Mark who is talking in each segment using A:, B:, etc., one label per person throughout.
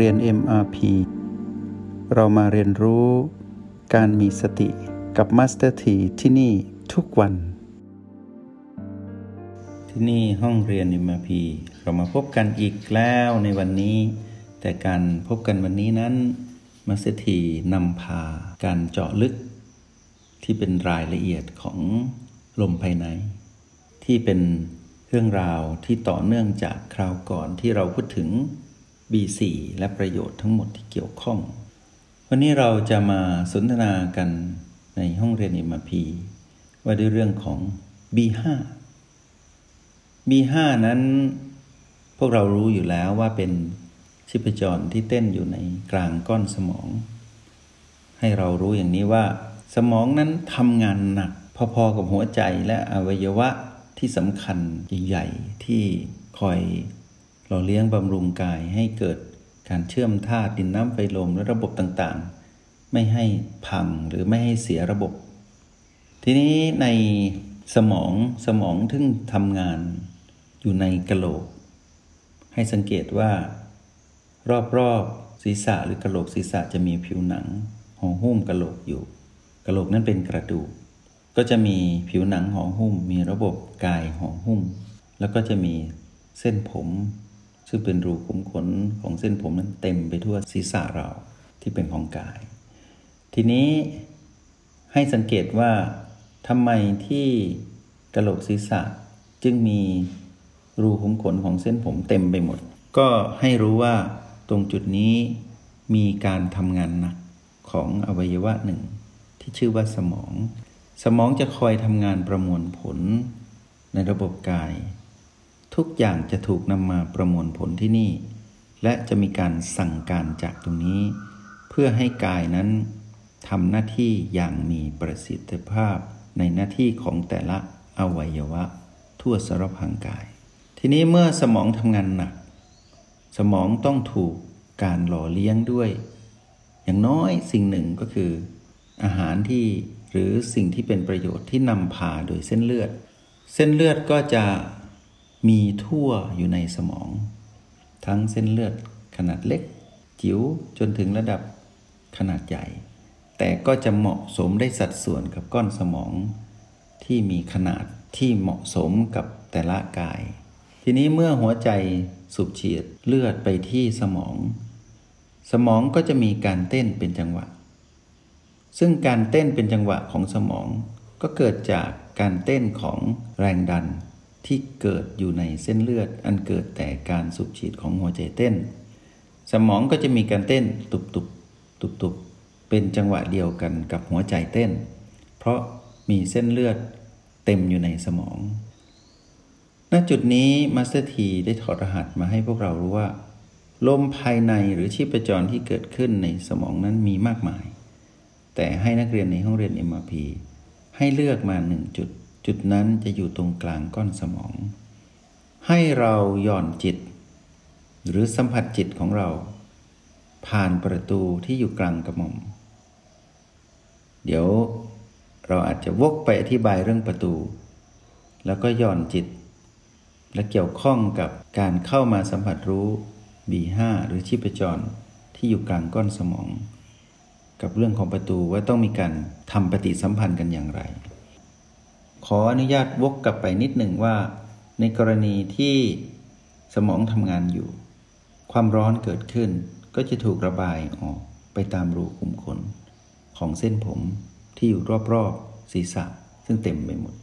A: เรียน MRP เรามาเรียนรู้การมีสติกับ Master T ที่ที่นี่ทุกวัน ที่นี่ห้องเรียน MRP เรามาพบกันอีกแล้วในวันนี้ แต่การพบกันวันนี้นั้น Master T นำพาการเจาะลึก ที่เป็นรายละเอียดของลมภายใน ที่เป็นเรื่องราวที่ต่อเนื่องจากคราวก่อนที่เราพูดถึง B4 และประโยชน์ทั้งหมดที่เกี่ยวข้อง วันนี้เราจะมาสนทนากันในห้องเรียน MRP ว่าด้วยเรื่องของ B5 B5 นั้นพวกเรารู้อยู่แล้วว่าเป็นชิพจรที่เต้นอยู่ในกลางก้อนสมอง ให้เรารู้อย่างนี้ว่า สมองนั้นทำงานหนัก พอๆกับหัวใจและอวัยวะที่สำคัญใหญ่ๆที่คอย หล่อเลี้ยงบำรุงกายให้เกิดการเชื่อมธาตุดินน้ำไฟลมและระบบต่างๆ ไม่ให้พังหรือไม่ให้เสียระบบ ทีนี้ในสมองสมองทึ่งทำงานอยู่ในกะโหลก ให้สังเกตว่า รอบๆศีรษะหรือกะโหลกศีรษะจะมีผิวหนังห่อหุ้มกะโหลกอยู่กะโหลกนั้นเป็นกระดูก ก็จะมีผิวหนังห่อหุ้ม มีระบบกายห่อหุ้ม แล้วก็จะมีเส้นผม ซึ่งเป็นรูขุมขนของเส้นผมนั้นเต็มไปทั่วศีรษะเราที่เป็นของกาย ทีนี้ให้สังเกตว่าทำไมที่กระโหลกศีรษะจึงมีรูขุมขนของเส้นผมเต็มไปหมด ก็ให้รู้ว่าตรงจุดนี้มีการทำงานหนักของอวัยวะหนึ่ง ที่ชื่อว่าสมอง สมองจะคอยทำงานประมวลผลในระบบกาย ทุกอย่างจะถูกนำมาประมวลผลที่นี่ และจะมีการสั่งการจากตรงนี้ เพื่อให้กายนั้นทำหน้าที่อย่างมีประสิทธิภาพในหน้าที่ของแต่ละอวัยวะ ทั่วสารพังกาย ทีนี้เมื่อสมองทำงานหนัก สมองต้องถูกการหล่อเลี้ยงด้วย อย่างน้อยสิ่งหนึ่งก็คือ อาหารที่หรือสิ่งที่เป็นประโยชน์ที่นำพาโดยเส้นเลือด เส้นเลือดก็จะ มีทั่วอยู่ในสมอง ทั้งเส้นเลือดขนาดเล็ก จิ๋วจนถึงระดับขนาดใหญ่ แต่ก็จะเหมาะสมได้สัดส่วนกับก้อนสมอง ที่มีขนาดที่เหมาะสมกับแต่ละกาย ทีนี้เมื่อหัวใจสูบฉีดเลือดไปที่สมอง สมองก็จะมีการเต้นเป็นจังหวะ ซึ่งการเต้นเป็นจังหวะของสมองก็เกิดจากการเต้นของแรงดัน ที่เกิดอยู่ในเส้นเลือด อันเกิดแต่การสูบฉีดของหัวใจเต้น สมองก็จะมีการเต้นตุบตุบตุบตุบเป็นจังหวะเดียวกันกับหัวใจเต้น เพราะมีเส้นเลือดเต็มอยู่ในสมอง ณ จุดนี้มาสเตอร์ทีได้ถอดรหัสมาให้พวกเรารู้ว่า ลมภายในหรือชีพจรที่เกิดขึ้นในสมองนั้นมีมากมาย แต่ให้นักเรียนในห้องเรียน MRP ให้เลือกมาหนึ่งจุด จุดนั้นจะอยู่ตรงกลางก้อนสมอง ให้เราหย่อนจิต หรือสัมผัสจิตของเรา ผ่านประตูที่อยู่กลางกระหม่อม เดี๋ยวเราอาจจะวกไปอธิบายเรื่องประตู แล้วก็หย่อนจิต และเกี่ยวข้องกับการเข้ามาสัมผัสรู้ B5 หรือชีพจรที่อยู่กลางก้อนสมอง กับเรื่องของประตูว่าต้องมีการทำปฏิสัมพันธ์กันอย่างไร ขออนุญาตวกกลับไปนิดหนึ่งว่า ในกรณีที่สมองทำงานอยู่ ความร้อนเกิดขึ้นก็จะถูกระบายออกไปตามรูขุมขน ของเส้นผมที่อยู่รอบๆศีรษะซึ่งเต็มไปหมด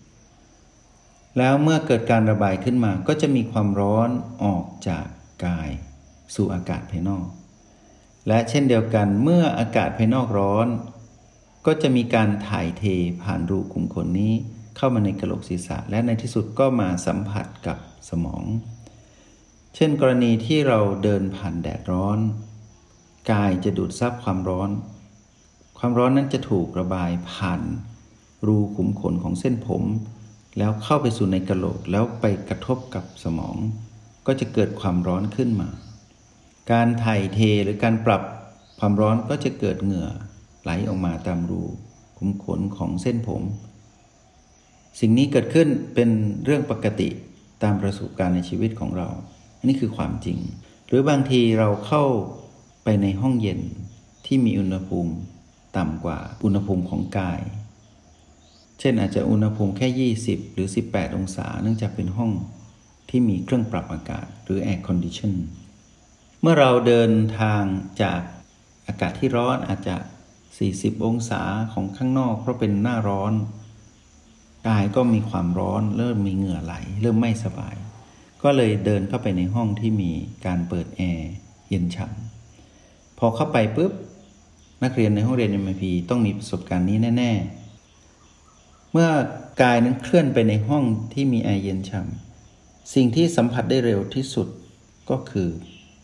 A: แล้วเมื่อเกิดการระบายขึ้นมาก็จะมีความร้อนออกจากกาย สู่อากาศภายนอก และเช่นเดียวกันเมื่ออากาศภายนอกร้อน ก็จะมีการถ่ายเทผ่านรูขุมขนนี้ เข้ามาในกระโหลกศีรษะ และในที่สุดก็มาสัมผัสกับสมอง เช่นกรณีที่เราเดินผ่านแดดร้อน กายจะดูดซับความร้อน ความร้อนนั้นจะถูกระบายผ่าน รูขุมขนของเส้นผม แล้วเข้าไปสู่ในกระโหลกแล้วไปกระทบกับสมอง ก็จะเกิดความร้อนขึ้นมา การถ่ายเทหรือการปรับความร้อนก็จะเกิดเหงื่อไหลออกมาตามรูขุมขนของเส้นผม สิ่งนี้เกิดขึ้นเป็นเรื่องปกติตามประสบการณ์ในชีวิตของเรา อันนี้คือความจริง หรือบางทีเราเข้าไปในห้องเย็นที่มีอุณหภูมิต่ำกว่าอุณหภูมิของกาย เช่นอาจจะอุณหภูมิแค่ 20 หรือ 18 องศา เนื่องจากเป็นห้องที่มีเครื่องปรับอากาศหรือ air condition เมื่อเราเดินทางจากอากาศที่ร้อนอาจจะ 40 องศาของข้างนอกเพราะเป็นหน้าร้อน กายก็มีความร้อน เริ่มมีเหงื่อไหล เริ่มไม่สบาย ก็เลยเดินเข้าไปในห้องที่มีการเปิดแอร์เย็นฉ่ำพอเข้าไปปุ๊บนักเรียนในห้องเรียน MIP ต้องมีประสบการณ์นี้แน่ ๆ เมื่อกายนั้นเคลื่อนไปในห้องที่มีแอร์เย็นฉ่ำสิ่งที่สัมผัสได้เร็วที่สุดก็คือ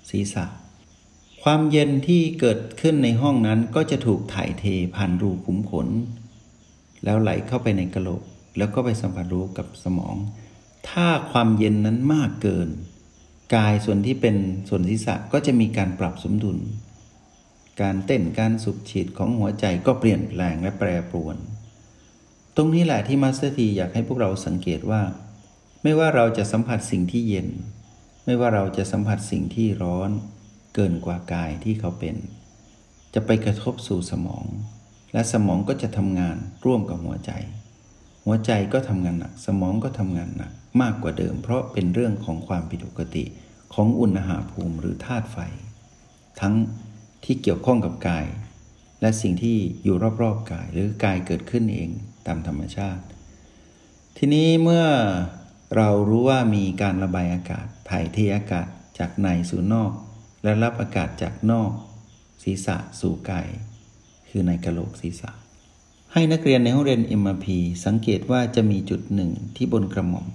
A: ศีรษะ ความเย็นที่เกิดขึ้นในห้องนั้นก็จะถูกถ่ายเทผ่านรูขุมขน แล้วไหลเข้าไปในกระโหลก แล้วก็ไปสัมผัสรู้กับสมอง ถ้าความเย็นนั้นมากเกิน กายส่วนที่เป็นส่วนศีรษะก็จะมีการปรับสมดุล การเต้นการสูบฉีดของหัวใจก็เปลี่ยนแปลงและแปรปรวน ตรงนี้แหละที่มาสเตอร์ทีอยากให้พวกเราสังเกตว่า ไม่ว่าเราจะสัมผัสสิ่งที่เย็น ไม่ว่าเราจะสัมผัสสิ่งที่ร้อน เกินกว่ากายที่เขาเป็น จะไปกระทบสู่สมอง และสมองก็จะทำงานร่วมกับหัวใจ หัวใจก็ทำงานหนัก สมองก็ทำงานหนักมากกว่าเดิม เพราะเป็นเรื่องของความผิดปกติของอุณหภูมิหรือธาตุไฟ ทั้งที่เกี่ยวข้องกับกาย และสิ่งที่อยู่รอบๆกายหรือกายเกิดขึ้นเองตามธรรมชาติ ทีนี้เมื่อเรารู้ว่ามีการระบายอากาศ ถ่ายเทอากาศจากในสู่นอก และรับอากาศจากนอก ศีรษะสู่กาย คือในกระโหลกศีรษะ ให้นักเรียนในห้องเรียน MRP สังเกตว่าจะมีจุดหนึ่งที่บนกระหม่อม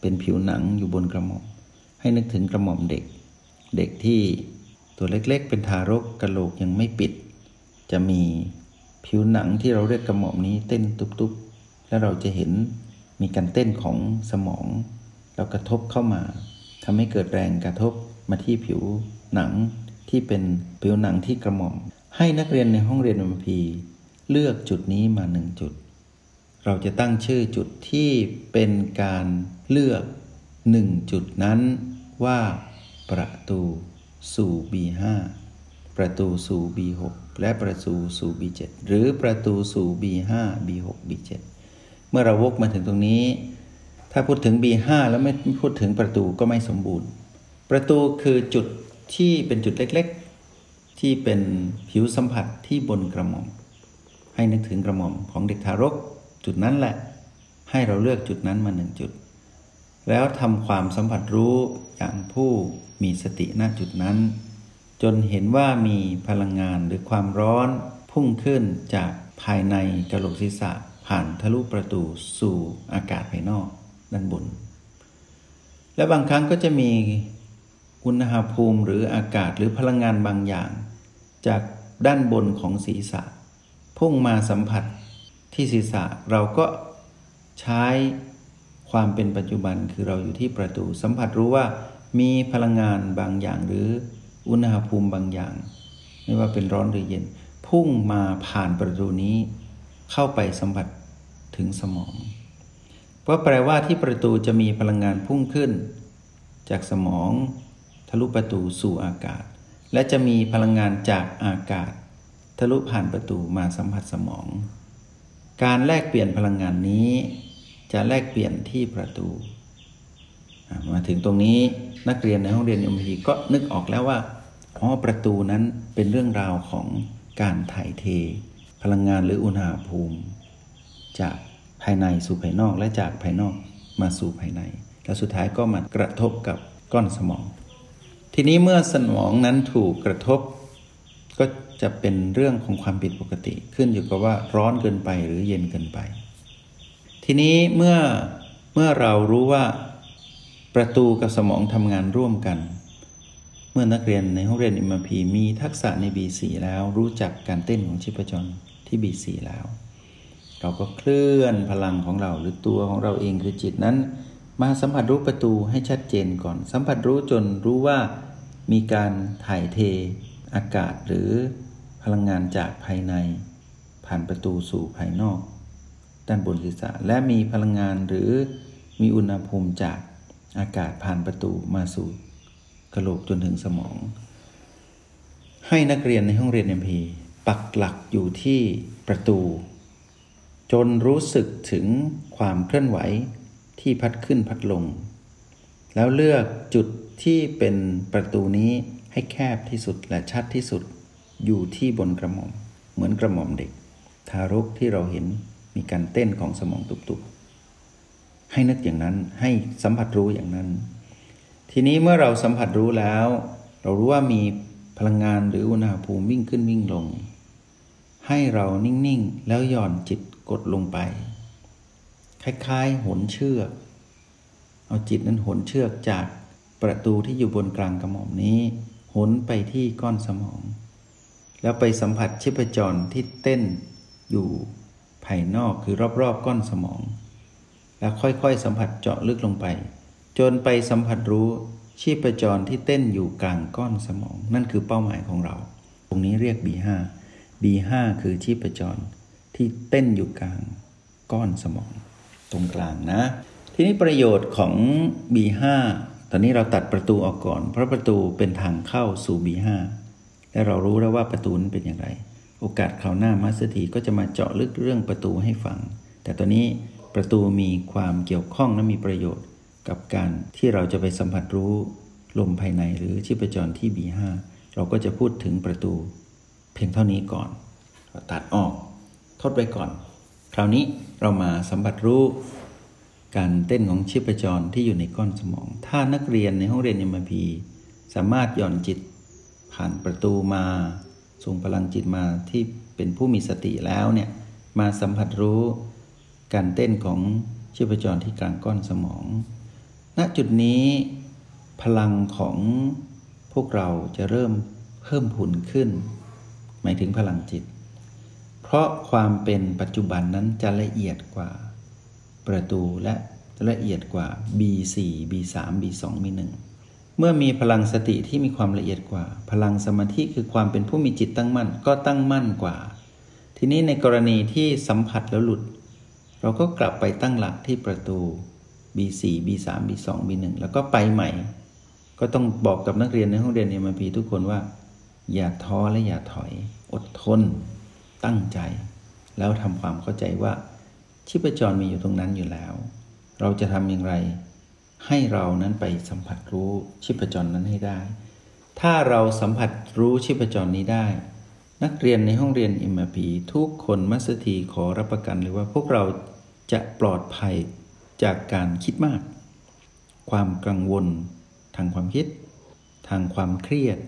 A: เป็นผิวหนังอยู่บนกระหม่อม ให้นึกถึงกระหม่อมเด็ก เด็กที่ตัวเล็กๆ เป็นทารกกระโหลกยังไม่ปิด จะมีผิวหนังที่เราเรียกกระหม่อมนี้เต้นตุบๆ และเราจะเห็นมีการเต้นของสมอง แล้วกระทบเข้ามาทำให้เกิดแรงกระทบมาที่ผิวหนังที่เป็นผิวหนังที่กระหม่อม ให้นักเรียนในห้องเรียนมพี เลือกจุดนี้มาหนึ่งจุด เราจะตั้งชื่อจุดที่เป็นการเลือกหนึ่งจุดนั้นว่าประตูสู่ B5 ประตูสู่ B6 และประตูสู่ B7 หรือประตูสู่ B5 B6 B7 เมื่อเราวกมาถึงตรงนี้ ถ้าพูดถึง B5 แล้วไม่พูดถึงประตูก็ไม่สมบูรณ์ ประตูคือจุดที่เป็นจุดเล็กๆ ที่เป็นผิวสัมผัสที่บนกระหม่อม ให้นึกถึงกระหม่อมของเด็กทารก จุดนั้นแหละ ให้เราเลือกจุดนั้นมาหนึ่งจุด แล้วทำความสัมผัสรู้อย่างผู้มีสติณจุดนั้น จนเห็นว่ามีพลังงานหรือความร้อนพุ่งขึ้นจากภายในกระโหลกศีรษะผ่านทะลุประตูสู่อากาศภายนอกด้านบน และบางครั้งก็จะมีอุณหภูมิหรืออากาศหรือพลังงานบางอย่าง จากด้านบนของศีรษะ พุ่งมาสัมผัสที่ศีรษะเราก็ใช้ความเป็นปัจจุบันคือเราอยู่ที่ประตู สัมผัสรู้ว่ามีพลังงานบางอย่างหรืออุณหภูมิบางอย่าง ไม่ว่าเป็นร้อนหรือเย็น พุ่งมาผ่านประตูนี้ เข้าไปสัมผัสถึงสมองเพราะแปลว่าที่ประตูจะมีพลังงานพุ่งขึ้น จากสมอง ทะลุประตูสู่อากาศ และจะมีพลังงานจากอากาศ ทะลุผ่านประตูมาสัมผัสสมอง การแลกเปลี่ยนพลังงานนี้ จะแลกเปลี่ยนที่ประตู มาถึงตรงนี้นักเรียนในห้องเรียนอมพีก็นึกออกแล้วว่าอ๋อประตูนั้นเป็นเรื่องราวของการถ่ายเท พลังงานหรืออุณหภูมิ จากภายในสู่ภายนอกและจากภายนอกมาสู่ภายใน แล้วสุดท้ายก็มากระทบกับก้อนสมอง ทีนี้เมื่อสมองนั้นถูกกระทบ ก็ จะเป็นเรื่องของความผิดปกติขึ้นอยู่กับว่าร้อนเกินไปหรือเย็นเกินไป ทีนี้เมื่อเมื่อเรารู้ว่าประตูกับสมองทำงานร่วมกัน เมื่อนักเรียนในห้องเรียนอิมพีมีทักษะใน B4 แล้วรู้จักการเต้นของชีพจรที่ B4 แล้ว เราก็เคลื่อนพลังของเราหรือตัวของเราเองคือจิตนั้น มาสัมผัสรู้ประตูให้ชัดเจนก่อน สัมผัสรู้จนรู้ว่ามีการถ่ายเทอากาศหรือ พลังงานจากภายใน ผ่านประตูสู่ภายนอก ด้านบนศีรษะและมีพลังงานหรือมีอุณหภูมิจากอากาศผ่านประตูมาสู่กระโหลกจนถึงสมอง ให้นักเรียนในห้องเรียนเอ็มพีปักหลักอยู่ที่ประตู จนรู้สึกถึงความเคลื่อนไหวที่พัดขึ้นพัดลง แล้วเลือกจุดที่เป็นประตูนี้ให้แคบที่สุดและชัดที่สุด อยู่ที่บนกระหม่อม เหมือนกระหม่อมเด็ก ทารกที่เราเห็นมีการเต้นของสมองตุบๆ ให้นึกอย่างนั้นให้สัมผัสรู้อย่างนั้น ทีนี้เมื่อเราสัมผัสรู้แล้ว เรารู้ว่ามีพลังงานหรืออุณหภูมิวิ่งขึ้นวิ่งลง ให้เรานิ่งๆ แล้วหย่อนจิตกดลงไป คล้ายๆหนเชือกเอาจิตนั้นหนเชือกจากประตูที่อยู่บนกลางกระหม่อมนี้ หนไปที่ก้อนสมอง แล้วไปสัมผัสชีพจรที่เต้นอยู่ภายนอกคือรอบๆก้อนสมอง แล้วค่อยๆสัมผัสเจาะลึกลงไป จนไปสัมผัสรู้ชีพจรที่เต้นอยู่กลางก้อนสมอง นั่นคือเป้าหมายของเรา ตรงนี้เรียก B5 B5 คือชีพจรที่เต้นอยู่กลางก้อนสมอง ตรงกลางนะ ทีนี้ประโยชน์ของ B5 ตอนนี้เราตัดประตูออกก่อน เพราะประตูเป็นทางเข้าสู่ B5 และเรารู้แล้วว่าประตูนั้นเป็นอย่างไร โอกาสคราวหน้ามาสเตอร์ทีก็จะมาเจาะลึกเรื่องประตูให้ฟัง แต่ตอนนี้ประตูมีความเกี่ยวข้องและมีประโยชน์ กับการที่เราจะไปสัมผัสรู้ลมภายในหรือชีพจรที่ B5 เราก็จะพูดถึงประตู เพียงเท่านี้ก่อนตัดออกทดไว้ก่อน คราวนี้เรามาสัมผัสรู้การเต้นของชีพจรที่อยู่ในก้อนสมอง ถ้านักเรียนในห้องเรียนเอ็มพีสามารถหย่อนจิต ผ่านประตูมาส่งพลังจิตมาที่เป็นผู้มีสติแล้วเนี่ยมาสัมผัสรู้การเต้นของชีพจรที่กลางก้อนสมอง ณจุดนี้พลังของพวกเราจะเริ่มเพิ่มผุนขึ้น หมายถึงพลังจิต เพราะความเป็นปัจจุบันนั้นจะละเอียดกว่าประตูและละเอียดกว่า B4 B3 B2 B1 เมื่อมีพลังสติที่มีความละเอียดกว่า พลังสมาธิคือความเป็นผู้มีจิตตั้งมั่น ก็ตั้งมั่นกว่า ทีนี้ในกรณีที่สัมผัสแล้วหลุด เราก็กลับไปตั้งหลักที่ประตู B4 B3 B2 B1 แล้วก็ไปใหม่ ก็ต้องบอกกับนักเรียนในห้องเรียนเอ็มพีทุกคนว่า อย่าท้อและอย่าถอย อดทน ตั้งใจ แล้วทำความเข้าใจว่าชีพจรมีอยู่ตรงนั้นอยู่แล้ว เราจะทำอย่างไร ให้เรานั้นไปสัมผัสรู้ชีพจรนั้นให้ได้ ถ้าเราสัมผัสรู้ชีพจรนี้ได้ นักเรียนในห้องเรียนอิมพีทุกคนมัสถีขอรับประกันเลยว่าพวกเราจะปลอดภัยจากการคิดมาก ความกังวล ทางความคิด ทางความเครียด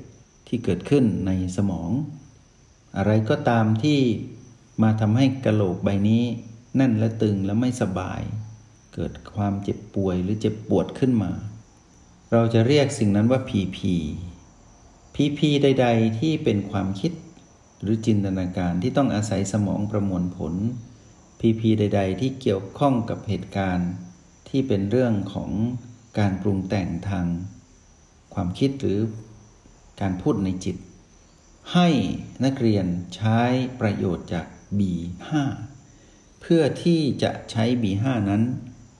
A: ที่เกิดขึ้นในสมอง อะไรก็ตามที่มาทำให้กระโหลกใบนี้แน่นและตึงและไม่สบาย เกิดความเจ็บป่วยหรือเจ็บปวดขึ้นมา เราจะเรียกสิ่งนั้นว่าผีผีผีผีใด ๆ ที่เป็นความคิดหรือจินตนาการที่ต้องอาศัยสมองประมวลผลผีผีใด ๆ ที่เกี่ยวข้องกับเหตุการณ์ ที่เป็นเรื่องของการปรุงแต่งทาง ความคิดหรือการพูดในจิต ให้นักเรียนใช้ประโยชน์จาก B5 เพื่อที่จะใช้ B5 นั้น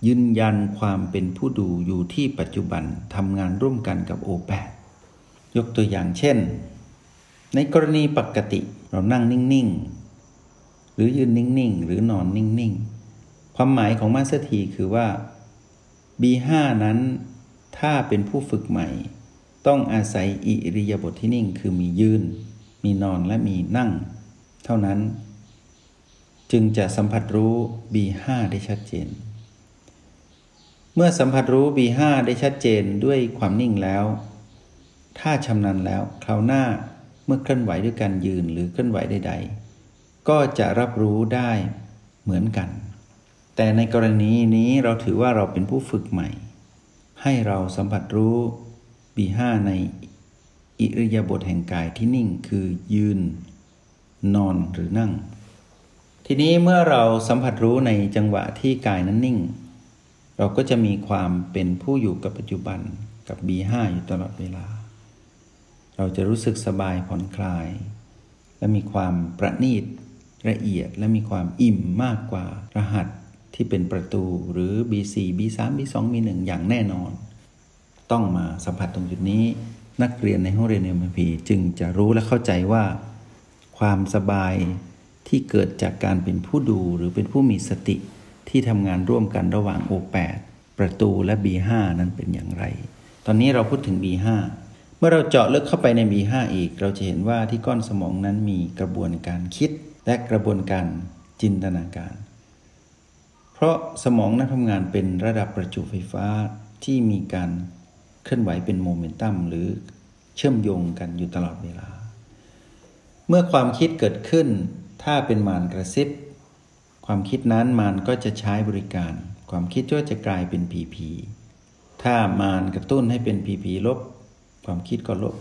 A: ยืนยันความเป็นผู้ดูอยู่ที่ปัจจุบันทำงานร่วมกันกับโอแปดยกตัวอย่างเช่น ในกรณีปกติเรานั่งนิ่ง ๆ หรือยืนนิ่ง ๆ หรือนอนนิ่ง ๆ ความหมายของมาสเตอร์ทีคือว่า B5 นั้น ถ้าเป็นผู้ฝึกใหม่ ต้องอาศัยอิริยาบถทที่นิ่ง คือมียืน มีนอนและมีนั่ง เท่านั้น จึงจะสัมผัสรู้ B5 ได้ชัดเจน เมื่อสัมผัสรู้ B5 ได้ชัดเจนด้วยความนิ่งแล้ว ถ้าชำนาญแล้วคราวหน้าเมื่อเคลื่อนไหวด้วยการยืนหรือเคลื่อนไหวใด ๆ ก็จะรับรู้ได้เหมือนกัน แต่ในกรณีนี้เราถือว่าเราเป็นผู้ฝึกใหม่ ให้เราสัมผัสรู้ B5 ในอิริยาบถแห่งกายที่นิ่งคือยืน นอนหรือนั่ง ทีนี้เมื่อเราสัมผัสรู้ในจังหวะที่กายนั้นนิ่ง เราก็จะมีความเป็นผู้อยู่กับปัจจุบันกับ B5 อยู่ตลอดเวลา เราจะรู้สึกสบายผ่อนคลาย และมีความประณีตละเอียดและมีความอิ่มมากกว่ารหัสที่เป็นประตูหรือ B4 B3 B2 B1 อย่างแน่นอน ต้องมาสัมผัสตรงจุดนี้ นักเรียนในห้องเรียน NLP จึงจะรู้และเข้าใจว่า ความสบายที่เกิดจากการเป็นผู้ดูหรือเป็นผู้มีสติ ที่ทำงานร่วมกันระหว่าง O8 ประตูและ B5 นั้นเป็นอย่างไร ตอนนี้เราพูดถึง B5 เมื่อเราเจาะลึกเข้าไปใน B5 อีก เราจะเห็นว่าที่ก้อนสมองนั้นมีกระบวนการคิด และกระบวนการจินตนาการ เพราะสมองนั้นทำงานเป็นระดับประจุไฟฟ้าที่มีการเคลื่อนไหวเป็นโมเมนตัมหรือเชื่อมโยงกันอยู่ตลอดเวลา เมื่อความคิดเกิดขึ้น ถ้าเป็นมารกระซิบ ความคิดนั้นมารก็จะใช้บริการ ความคิดก็จะกลายเป็นพีพีถ้ามารกระตุ้นให้เป็นพีพีลบ ความคิดก็ลบ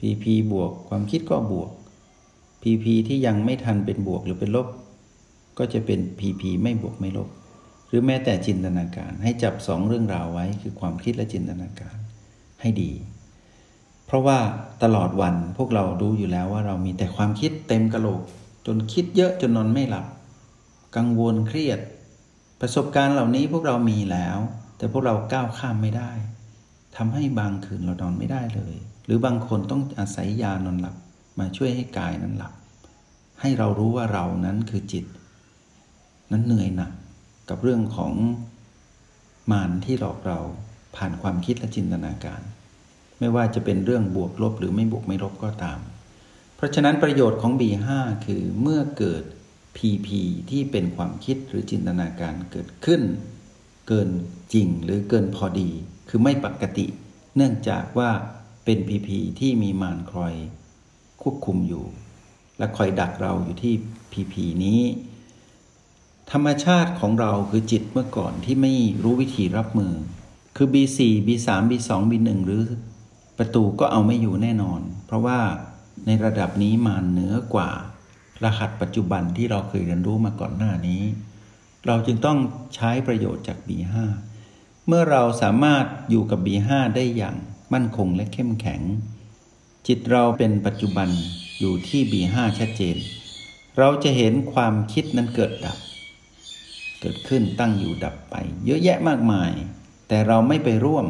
A: พีพีบวก ความคิดก็บวกพีพีที่ยังไม่ทันเป็นบวกหรือเป็นลบ ก็จะเป็นพีพีไม่บวกไม่ลบ หรือแม้แต่จินตนาการ ให้จับสองเรื่องราวไว้คือความคิดและจินตนาการให้ดี เพราะว่าตลอดวันพวกเราดูอยู่แล้วว่าเรามีแต่ความคิดเต็มกระโหลก จนคิดเยอะจนนอนไม่หลับ กังวลเครียด ประสบการณ์เหล่านี้พวกเรามีแล้ว แต่พวกเราก้าวข้ามไม่ได้ทำให้บางคืนเรานอนไม่ได้เลย หรือบางคนต้องอาศัยยานอนหลับมาช่วยให้กายนั้นหลับ ให้เรารู้ว่าเรานั้นคือจิต นั้นเหนื่อยหนักกับเรื่องของมารที่หลอกเราผ่านความคิดและจินตนาการ ไม่ว่าจะเป็นเรื่องบวกลบหรือไม่บวกไม่ลบก็ตาม เพราะฉะนั้นประโยชน์ของ B5 คือเมื่อเกิด PP ที่เป็นความคิดหรือจินตนาการเกิดขึ้น เกินจริงหรือเกินพอดี คือไม่ปกติ เนื่องจากว่าเป็น PP ที่มีมารคอยควบคุมอยู่ และคอยดักเราอยู่ที่ PP นี้ ธรรมชาติของเราคือจิตเมื่อก่อนที่ไม่รู้วิธีรับมือ คือ B4 B3 B2 B1 หรือประตูก็เอาไม่อยู่แน่นอน เพราะว่าในระดับนี้มานเหนือกว่า รหัสปัจจุบันที่เราเคยเรียนรู้มาก่อนหน้านี้ เราจึงต้องใช้ประโยชน์จาก B5 เมื่อเราสามารถอยู่กับ B5 ได้อย่างมั่นคงและเข้มแข็ง จิตเราเป็นปัจจุบันอยู่ที่ B5 ชัดเจน เราจะเห็นความคิดนั้นเกิดดับ เกิดขึ้นตั้งอยู่ดับไป เยอะแยะมากมาย แต่เราไม่ไปร่วม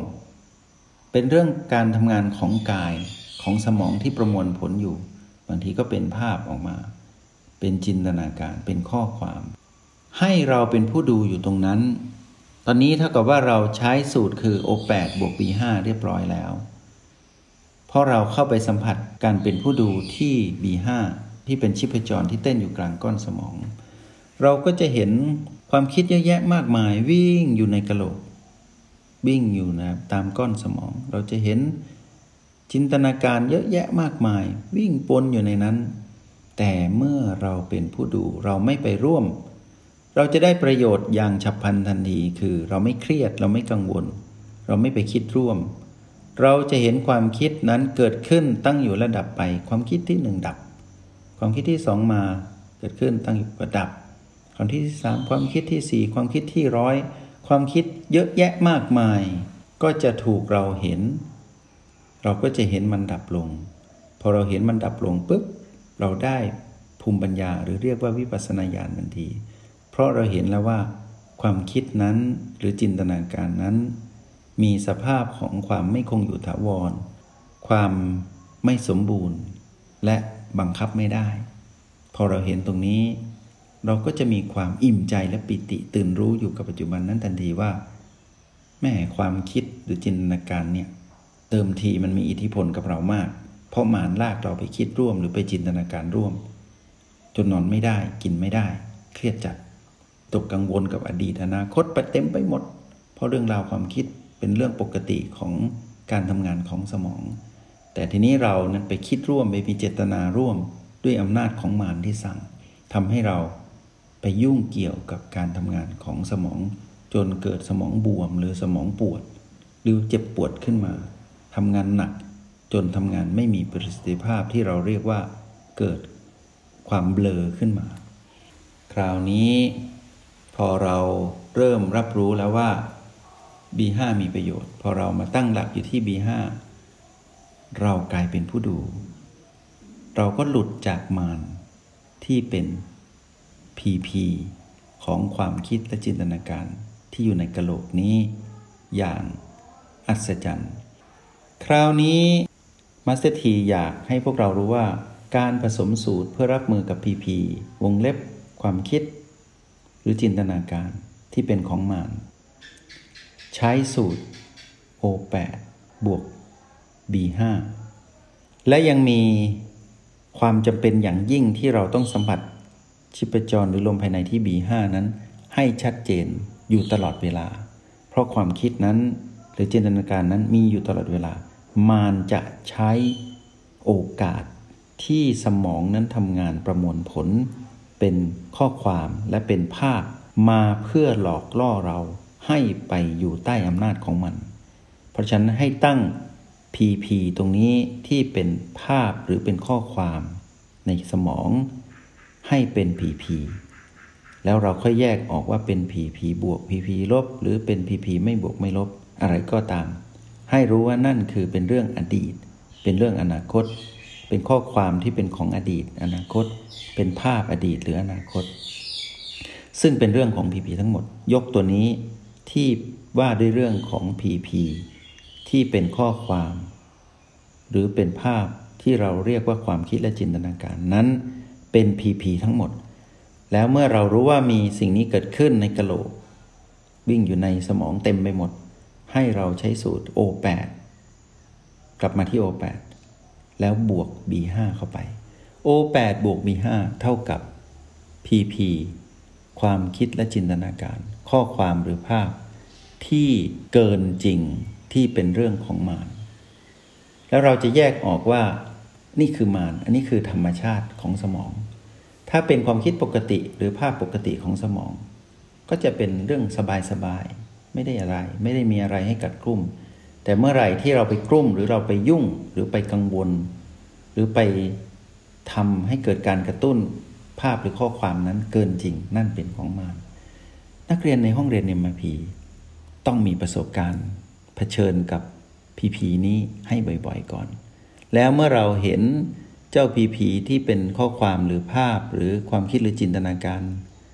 A: เป็นเรื่องการทำงานของกายของสมองที่ประมวลผลอยู่ บางทีก็เป็นภาพออกมา เป็นจินตนาการเป็นข้อความ ให้เราเป็นผู้ดูอยู่ตรงนั้น ตอนนี้เท่ากับว่าเราใช้สูตรคือ O8 บวก B5 เรียบร้อยแล้ว เพราะเราเข้าไปสัมผัสการเป็นผู้ดูที่ B5 ที่เป็นชิพจรที่เต้นอยู่กลางก้อนสมอง เราก็จะเห็นความคิดเยอะแยะมากมายวิ่งอยู่ในกระโหลก วิ่งอยู่นะตามก้อนสมอง เราจะเห็นจินตนาการเยอะแยะมากมาย วิ่งปนอยู่ในนั้น แต่เมื่อเราเป็นผู้ดูเราไม่ไปร่วม เราจะได้ประโยชน์อย่างฉับพลันทันที คือเราไม่เครียดเราไม่กังวล เราไม่ไปคิดร่วม เราจะเห็นความคิดนั้นเกิดขึ้นตั้งอยู่ระดับไป ความคิดที่หนึ่งดับ ความคิดที่สองมาเกิดขึ้นตั้งอยู่ระดับ ความคิดที่สามความคิดที่สี่ความคิดที่ร้อยความคิดเยอะแยะมากมาย ก็จะถูกเราเห็น เราก็จะเห็นมันดับลง พอเราเห็นมันดับลงปุ๊บ เราได้ภูมิปัญญาหรือเรียกว่าวิปัสสนาญาณทันที เพราะเราเห็นแล้วว่า ความคิดนั้นหรือจินตนาการนั้น มีสภาพของความไม่คงอยู่ถาวร ความไม่สมบูรณ์ และบังคับไม่ได้ พอเราเห็นตรงนี้ เราก็จะมีความอิ่มใจและปิติตื่นรู้อยู่กับปัจจุบันนั้นทันทีว่า แม่ความคิดหรือจินตนาการเนี่ยเติมทีมันมีอิทธิพลกับเรามาก เพราะมารลากเราไปคิดร่วมหรือไปจินตนาการร่วม จนนอนไม่ได้กินไม่ได้ เครียดจัด ตกกังวลกับอดีตอนาคตไปเต็มไปหมด เพราะเรื่องราวความคิดเป็นเรื่องปกติของการทำงานของสมอง แต่ทีนี้เรานั้นไปคิดร่วมไปมีเจตนาร่วมด้วยอำนาจของมารที่สั่งทำให้เราไปยุ่งเกี่ยวกับการทำงานของสมอง จนเกิดสมองบวมหรือสมองปวด หรือเจ็บปวดขึ้นมาทำงานหนัก จนทำงานไม่มีประสิทธิภาพที่เราเรียกว่าเกิดความเบลอขึ้นมา คราวนี้พอเราเริ่มรับรู้แล้วว่า B5 มีประโยชน์ พอเรามาตั้งหลักอยู่ที่ B5 เรากลายเป็นผู้ดู เราก็หลุดจากมารที่เป็น PP ของความคิดและจินตนาการที่อยู่ในกระโหลกนี้อย่างอัศจรรย์ คราวนี้ มาสเตอร์ทีอยากให้พวกเรารู้ว่า การผสมสูตรเพื่อรับมือกับ PP วงเล็บ ความคิด หรือจินตนาการที่เป็นของมานใช้สูตร O8 บวก B5 และยังมีความจำเป็นอย่างยิ่งที่เราต้องสัมผัสชิปจรหรือลมภายในที่ B5 นั้น ให้ชัดเจนอยู่ตลอดเวลา เพราะความคิดนั้นหรือจินตนาการนั้นมีอยู่ตลอดเวลา มานจะใช้โอกาสที่สมองนั้นทำงานประมวลผล เป็นข้อความและเป็นภาพมาเพื่อหลอกล่อเราให้ไปอยู่ใต้อำนาจของมัน เพราะฉะนั้นให้ตั้ง PP ตรงนี้ที่เป็นภาพหรือเป็นข้อความในสมองให้เป็น PP แล้วเราค่อยแยกออกว่าเป็น PP บวก PP ลบ หรือเป็น PP ไม่บวกไม่ลบ อะไรก็ตาม ให้รู้ว่านั่นคือเป็นเรื่องอดีต เป็นเรื่องอนาคต เป็นข้อความที่เป็นของอดีต อนาคต เป็นภาพอดีตหรืออนาคต ซึ่งเป็นเรื่องของ PP ทั้งหมด ยกตัวนี้ที่ว่าด้วยเรื่องของ PP ที่เป็นข้อความ หรือเป็นภาพที่เราเรียกว่าความคิดและจินตนาการนั้น เป็น PP ทั้งหมด แล้วเมื่อเรารู้ว่ามีสิ่งนี้เกิดขึ้นในกะโหลก วิ่งอยู่ในสมองเต็มไปหมด ให้เราใช้สูตร O8 กลับมาที่ O8 แล้วบวก B5 เข้าไป O8 บวก B5 เท่ากับ PP ความคิดและจินตนาการ ข้อความหรือภาพ ที่เกินจริงที่เป็นเรื่องของมารแล้วเราจะแยกออกว่า นี่คือมารอันนี้คือธรรมชาติของสมอง ถ้าเป็นความคิดปกติหรือภาพปกติของสมอง ก็จะเป็นเรื่องสบายๆ ไม่ได้อะไร ไม่ได้มีอะไรให้กัดกลุ่ม แต่เมื่อไหร่ที่เราไปกลุ่มหรือเราไปยุ่งหรือไปกังวล หรือไปทำให้เกิดการกระตุ้นภาพหรือข้อความนั้นเกินจริงนั่นเป็นของมารนักเรียนในห้องเรียนเอ็มพีต้องมีประสบการณ์เผชิญกับพีพีนี้ให้บ่อยๆก่อน แล้วเมื่อเราเห็นเจ้าผีผีที่เป็นข้อความหรือภาพหรือความคิดหรือจินตนาการ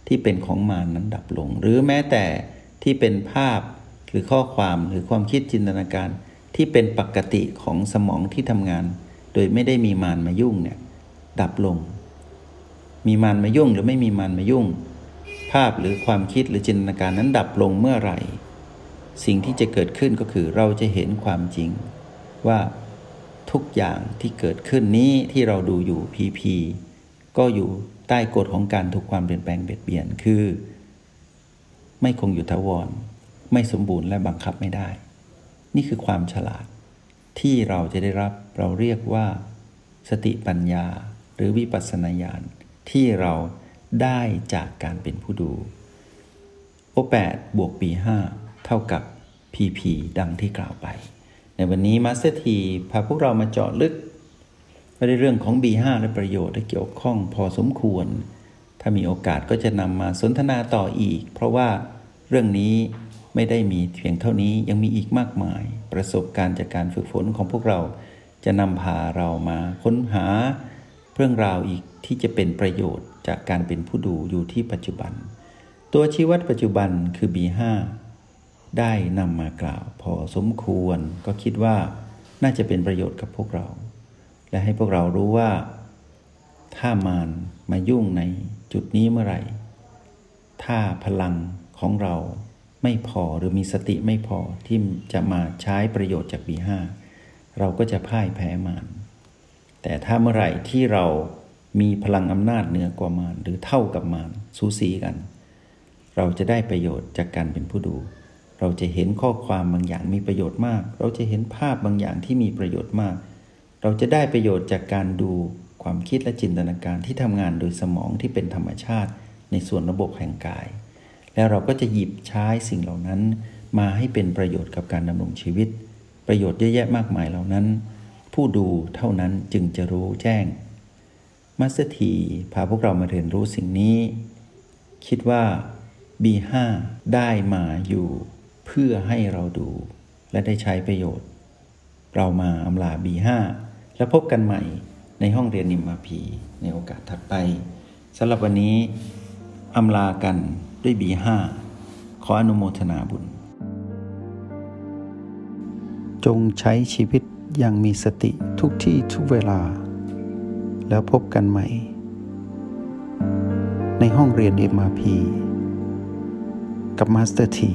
A: ที่เป็นของมารนั้นดับลง หรือแม้แต่ ที่เป็นภาพหรือข้อความหรือความคิดจินตนาการ ที่เป็นปกติของสมองที่ทำงาน โดยไม่ได้มีมารมายุ่งเนี่ยดับลง มีมารมายุ่งหรือไม่มีมารมายุ่ง ภาพหรือความคิดหรือจินตนาการนั้นดับลงเมื่อไหร่ สิ่งที่จะเกิดขึ้นก็คือเราจะเห็นความจริง ว่าทุกอย่างที่เกิดขึ้นนี้ที่เราดูอยู่พีพีก็อยู่ใต้กฎของการถูกความเปลี่ยนแปลงเบียดเบียนคือ ไม่คงอยู่ทวร ไม่สมบูรณ์และบังคับไม่ได้ นี่คือความฉลาด ที่เราจะได้รับเราเรียกว่า สติปัญญาหรือวิปัสสนาญาณที่เราได้จากการเป็นผู้ดู O8 บวก B5 เท่ากับ PP ดังที่กล่าวไป ในวันนี้มาสเตอร์ทีพาพวกเรามาเจาะลึกในเรื่องของ B5 และประโยชน์ที่เกี่ยวข้องพอสมควร ถ้ามีโอกาสก็จะนำมาสนทนาต่ออีก เพราะว่าเรื่องนี้ไม่ได้มีเพียงเท่านี้ยังมีอีกมากมาย ประสบการณ์จากการฝึกฝนของพวกเราจะนำพาเรามาค้นหาเรื่องราวอีกที่จะเป็นประโยชน์จากการเป็นผู้ดูอยู่ที่ปัจจุบัน ตัวชี้วัดปัจจุบันคือ B5 ได้นำมากล่าวพอสมควร ก็คิดว่าน่าจะเป็นประโยชน์กับพวกเรา และให้พวกเรารู้ว่า ถ้ามารมายุ่งใน จุดนี้เมื่อไหร่ ถ้าพลังของเราไม่พอหรือมีสติไม่พอที่จะมาใช้ประโยชน์จากบีห้าเราก็จะพ่ายแพ้มารแต่ถ้าเมื่อไหร่ที่เรามีพลังอำนาจเหนือกว่ามารหรือเท่ากับมารสูสีกัน เราจะได้ประโยชน์จากการเป็นผู้ดู เราจะเห็นข้อความบางอย่างมีประโยชน์มาก เราจะเห็นภาพบางอย่างที่มีประโยชน์มาก เราจะได้ประโยชน์จากการดู ความคิดและจินตนาการที่ทำงานโดยสมองที่เป็นธรรมชาติ ในส่วนระบบแห่งกาย แล้วเราก็จะหยิบใช้สิ่งเหล่านั้น มาให้เป็นประโยชน์กับการดำรงชีวิต ประโยชน์เยอะแยะมากมายเหล่านั้น ผู้ดูเท่านั้นจึงจะรู้แจ้งมาสเตอร์ทีพาพวกเรามาเรียนรู้สิ่งนี้ คิดว่า B5 ได้มาอยู่เพื่อให้เราดู และได้ใช้ประโยชน์ เรามาอำลา B5 แล้วพบกันใหม่ ในห้องเรียน MRP ในโอกาสถัดไปสำหรับวันนี้อำลากันด้วย B5 ขออนุโมทนาบุญ จงใช้ชีวิตอย่างมีสติทุกที่ทุกเวลา แล้วพบกันใหม่ ในห้องเรียน MRP กับมาสเตอร์ที